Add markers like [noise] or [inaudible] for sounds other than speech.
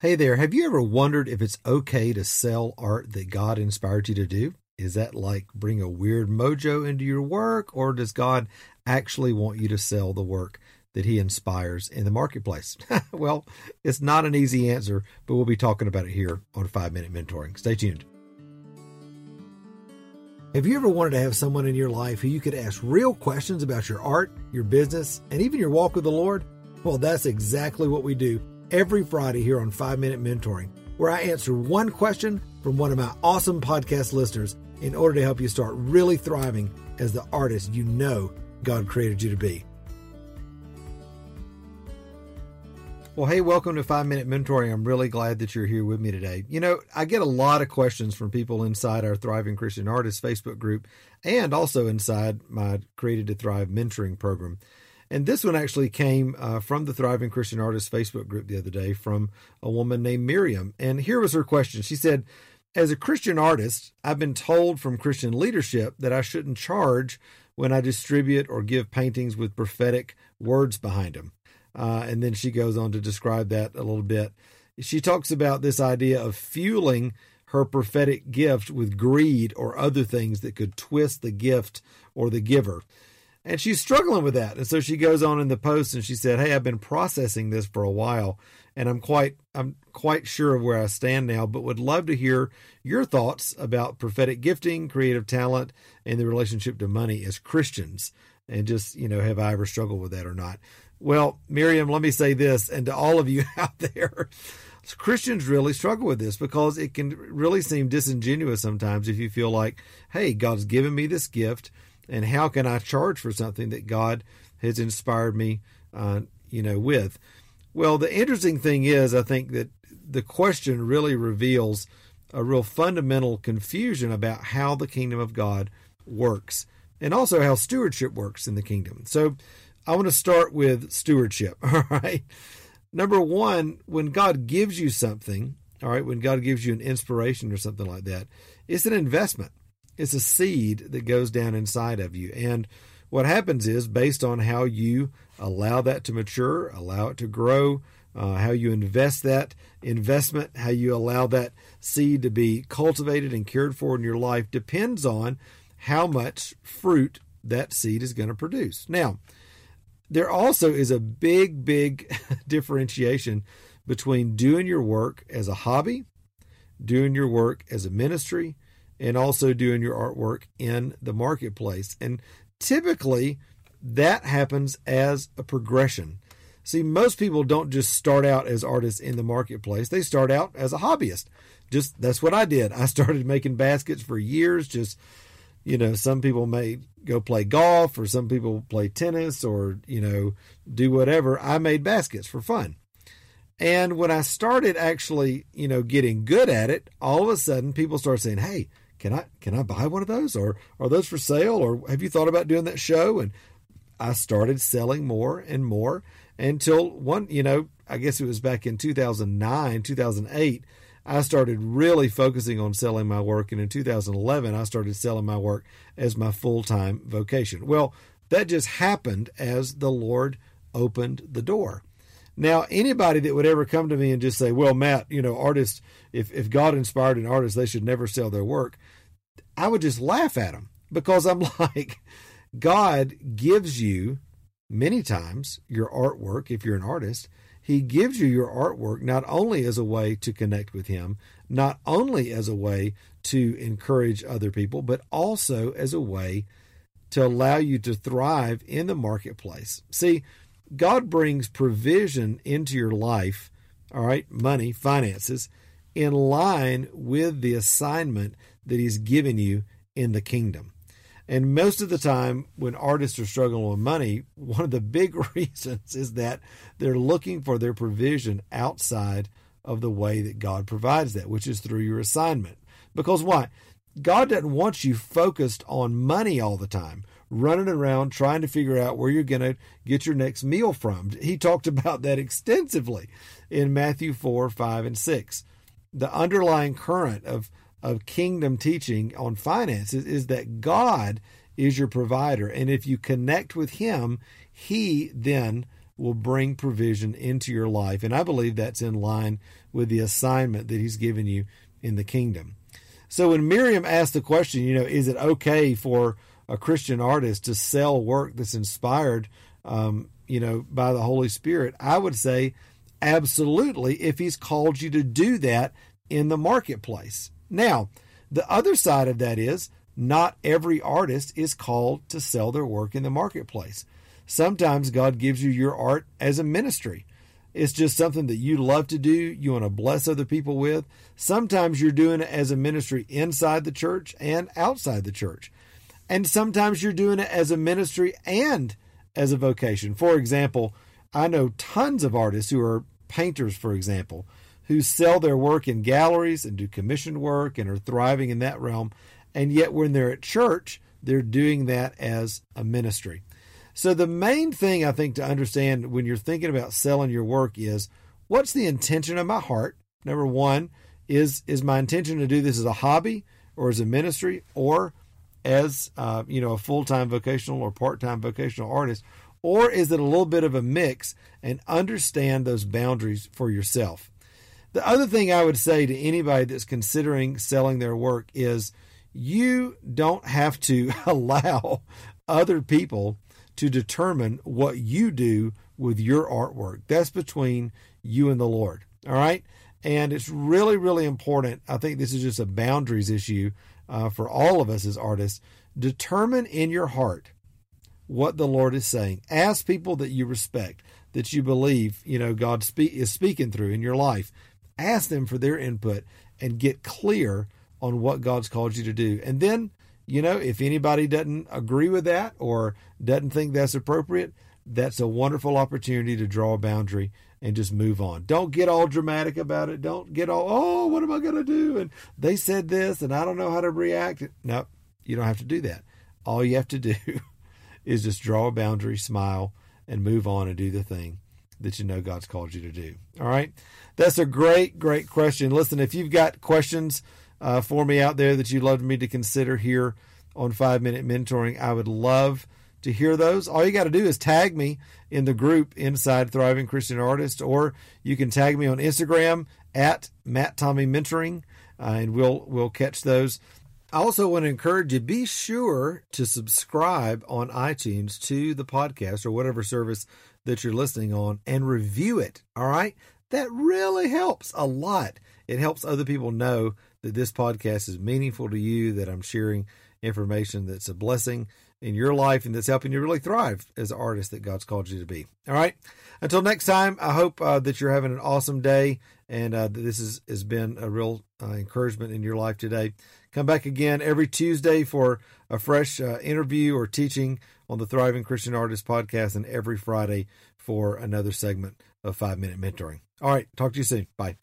Hey there, have you ever wondered if it's okay to sell art that God inspired you to do? Is that like bring a weird mojo into your work, or does God actually want you to sell the work that He inspires in the marketplace? [laughs] well, it's not an easy answer, but we'll be talking about it here on 5 Minute Mentoring. Stay tuned. Have you ever wanted to have someone in your life who you could ask real questions about your art, your business, and even your walk with the Lord? Well, that's exactly what we do every Friday here on 5 Minute Mentoring, where I answer one question from one of my awesome podcast listeners in order to help you start really thriving as the artist you know God created you to be. Well, hey, welcome to 5 Minute Mentoring. I'm really glad that you're here with me today. You know, I get a lot of questions from people inside our Thriving Christian Artists Facebook group and also inside my Created to Thrive mentoring program. And this one actually came uh, from the Thriving Christian Artists Facebook group the other day from a woman named Miriam. And here was her question. She said, As a Christian artist, I've been told from Christian leadership that I shouldn't charge when I distribute or give paintings with prophetic words behind them. Uh, and then she goes on to describe that a little bit. She talks about this idea of fueling her prophetic gift with greed or other things that could twist the gift or the giver and she's struggling with that. And so she goes on in the post and she said, "Hey, I've been processing this for a while, and I'm quite I'm quite sure of where I stand now, but would love to hear your thoughts about prophetic gifting, creative talent, and the relationship to money as Christians. And just you know, have I ever struggled with that or not?" Well, Miriam, let me say this, and to all of you [laughs] out there. Christians really struggle with this because it can really seem disingenuous sometimes if you feel like, hey, God's given me this gift and how can I charge for something that God has inspired me, uh, you know, with? Well, the interesting thing is, I think that the question really reveals a real fundamental confusion about how the kingdom of God works and also how stewardship works in the kingdom. So I want to start with stewardship. [laughs] All right. Number one, when God gives you something, all right, when God gives you an inspiration or something like that, it's an investment. It's a seed that goes down inside of you. And what happens is, based on how you allow that to mature, allow it to grow, uh, how you invest that investment, how you allow that seed to be cultivated and cared for in your life, depends on how much fruit that seed is going to produce. Now, there also is a big, big [laughs] differentiation between doing your work as a hobby, doing your work as a ministry, and also doing your artwork in the marketplace. And typically that happens as a progression. See, most people don't just start out as artists in the marketplace. They start out as a hobbyist. Just that's what I did. I [laughs] started making baskets for years. Just, you know, some people may go play golf or some people play tennis or, you know, do whatever. I made baskets for fun. And when I started actually, you know, getting good at it, all of a sudden people started saying, Hey, can I can I buy one of those? Or are those for sale? Or have you thought about doing that show? And I started selling more and more until one you know I guess it was back in 2009 2008 I started really focusing on selling my work. And in 2011 I started selling my work as my full-time vocation. Well that just happened as the Lord opened the door. Now, anybody that would ever come to me and just say, well, Matt, you know, artists, if, if God inspired an artist, they should never sell their work, I would just laugh at them because I'm [laughs] like, God gives you many times your artwork, if you're an artist, He gives you your artwork not only as a way to connect with Him, not only as a way to encourage other people, but also as a way to allow you to thrive in the marketplace. See, God brings provision into your life, all right, money, finances, in line with the assignment that He's given you in the kingdom. And most of the time, when artists are struggling with money, one of the big [laughs] reasons is that they're looking for their provision outside of the way that God provides that, which is through your assignment. Because why? God doesn't want you focused on money all the time running around trying to figure out where you're going to get your next meal from. He talked [laughs] about that extensively in Matthew 4, 5, and 6. The underlying current of, of kingdom teaching on finances is that God is your provider. And if you connect with Him, He then will bring provision into your life. And I believe that's in line with the assignment that He's given you in the kingdom. So when Miriam asked the question, you know, is it okay for a Christian artist to sell work that's inspired, um, you know, by the Holy Spirit? I would say absolutely if he's called you to do that in the marketplace. Now, the other side of that is not every artist is called to sell their work in the marketplace. Sometimes God gives you your art as a ministry. It's just something that you love to do, you want to bless other people with. Sometimes you're doing it as a ministry inside the church and outside the church. And sometimes you're doing it as a ministry and as a vocation. For example, I know tons of artists who are painters, for example, who sell their work in galleries and do commissioned work and are thriving in that realm. And yet, when they're at church, they're doing that as a ministry. So, the main thing I think to understand when you're thinking about selling your work is what's the intention of my heart? Number one, is, is my intention to do this as a hobby or as a ministry or as uh, you know a full-time vocational or part-time vocational artist or is it a little bit of a mix and understand those boundaries for yourself the other thing i would say to anybody that's considering selling their work is you don't have to [laughs] allow other people to determine what you do with your artwork. That's between you and the Lord. All right. And it's really, really important. I think this is just a boundaries issue uh, for all of us as artists. Determine in your heart what the Lord is saying. Ask people that you respect, that you believe, you know, God spe- is speaking through in your life. Ask them for their input and get clear on what God's called you to do. And then you know, if anybody doesn't agree with that or doesn't think that's appropriate, that's a wonderful opportunity to draw a boundary and just move on. Don't get all dramatic about it. Don't get all, oh, what am I going to do? And they said this and I don't know how to react. No, you don't have to do that. All you have to [laughs] do is just draw a boundary, smile, and move on and do the thing that you know God's called you to do. All right. That's a great, great question. Listen, if you've got questions, uh, for me out there that you'd love me to consider here on Five Minute Mentoring, I would love to hear those. All you got to do is tag me in the group inside Thriving Christian Artist, or you can tag me on Instagram at Matt Tommey Mentoring, uh, and we'll we'll catch those. I also want to encourage you be sure to subscribe on iTunes to the podcast or whatever service that you're listening on and review it. All right, that really helps a lot. It helps other people know that this podcast is meaningful to you, that I'm sharing information that's a blessing in your life and that's helping you really thrive as an artist that God's called you to be. All right. Until next time, I hope uh, that you're having an awesome day and uh, this is, has been a real uh, encouragement in your life today. Come back again every Tuesday for a fresh uh, interview or teaching on the Thriving Christian Artist podcast and every Friday for another segment of Five Minute Mentoring. All right. Talk to you soon. Bye.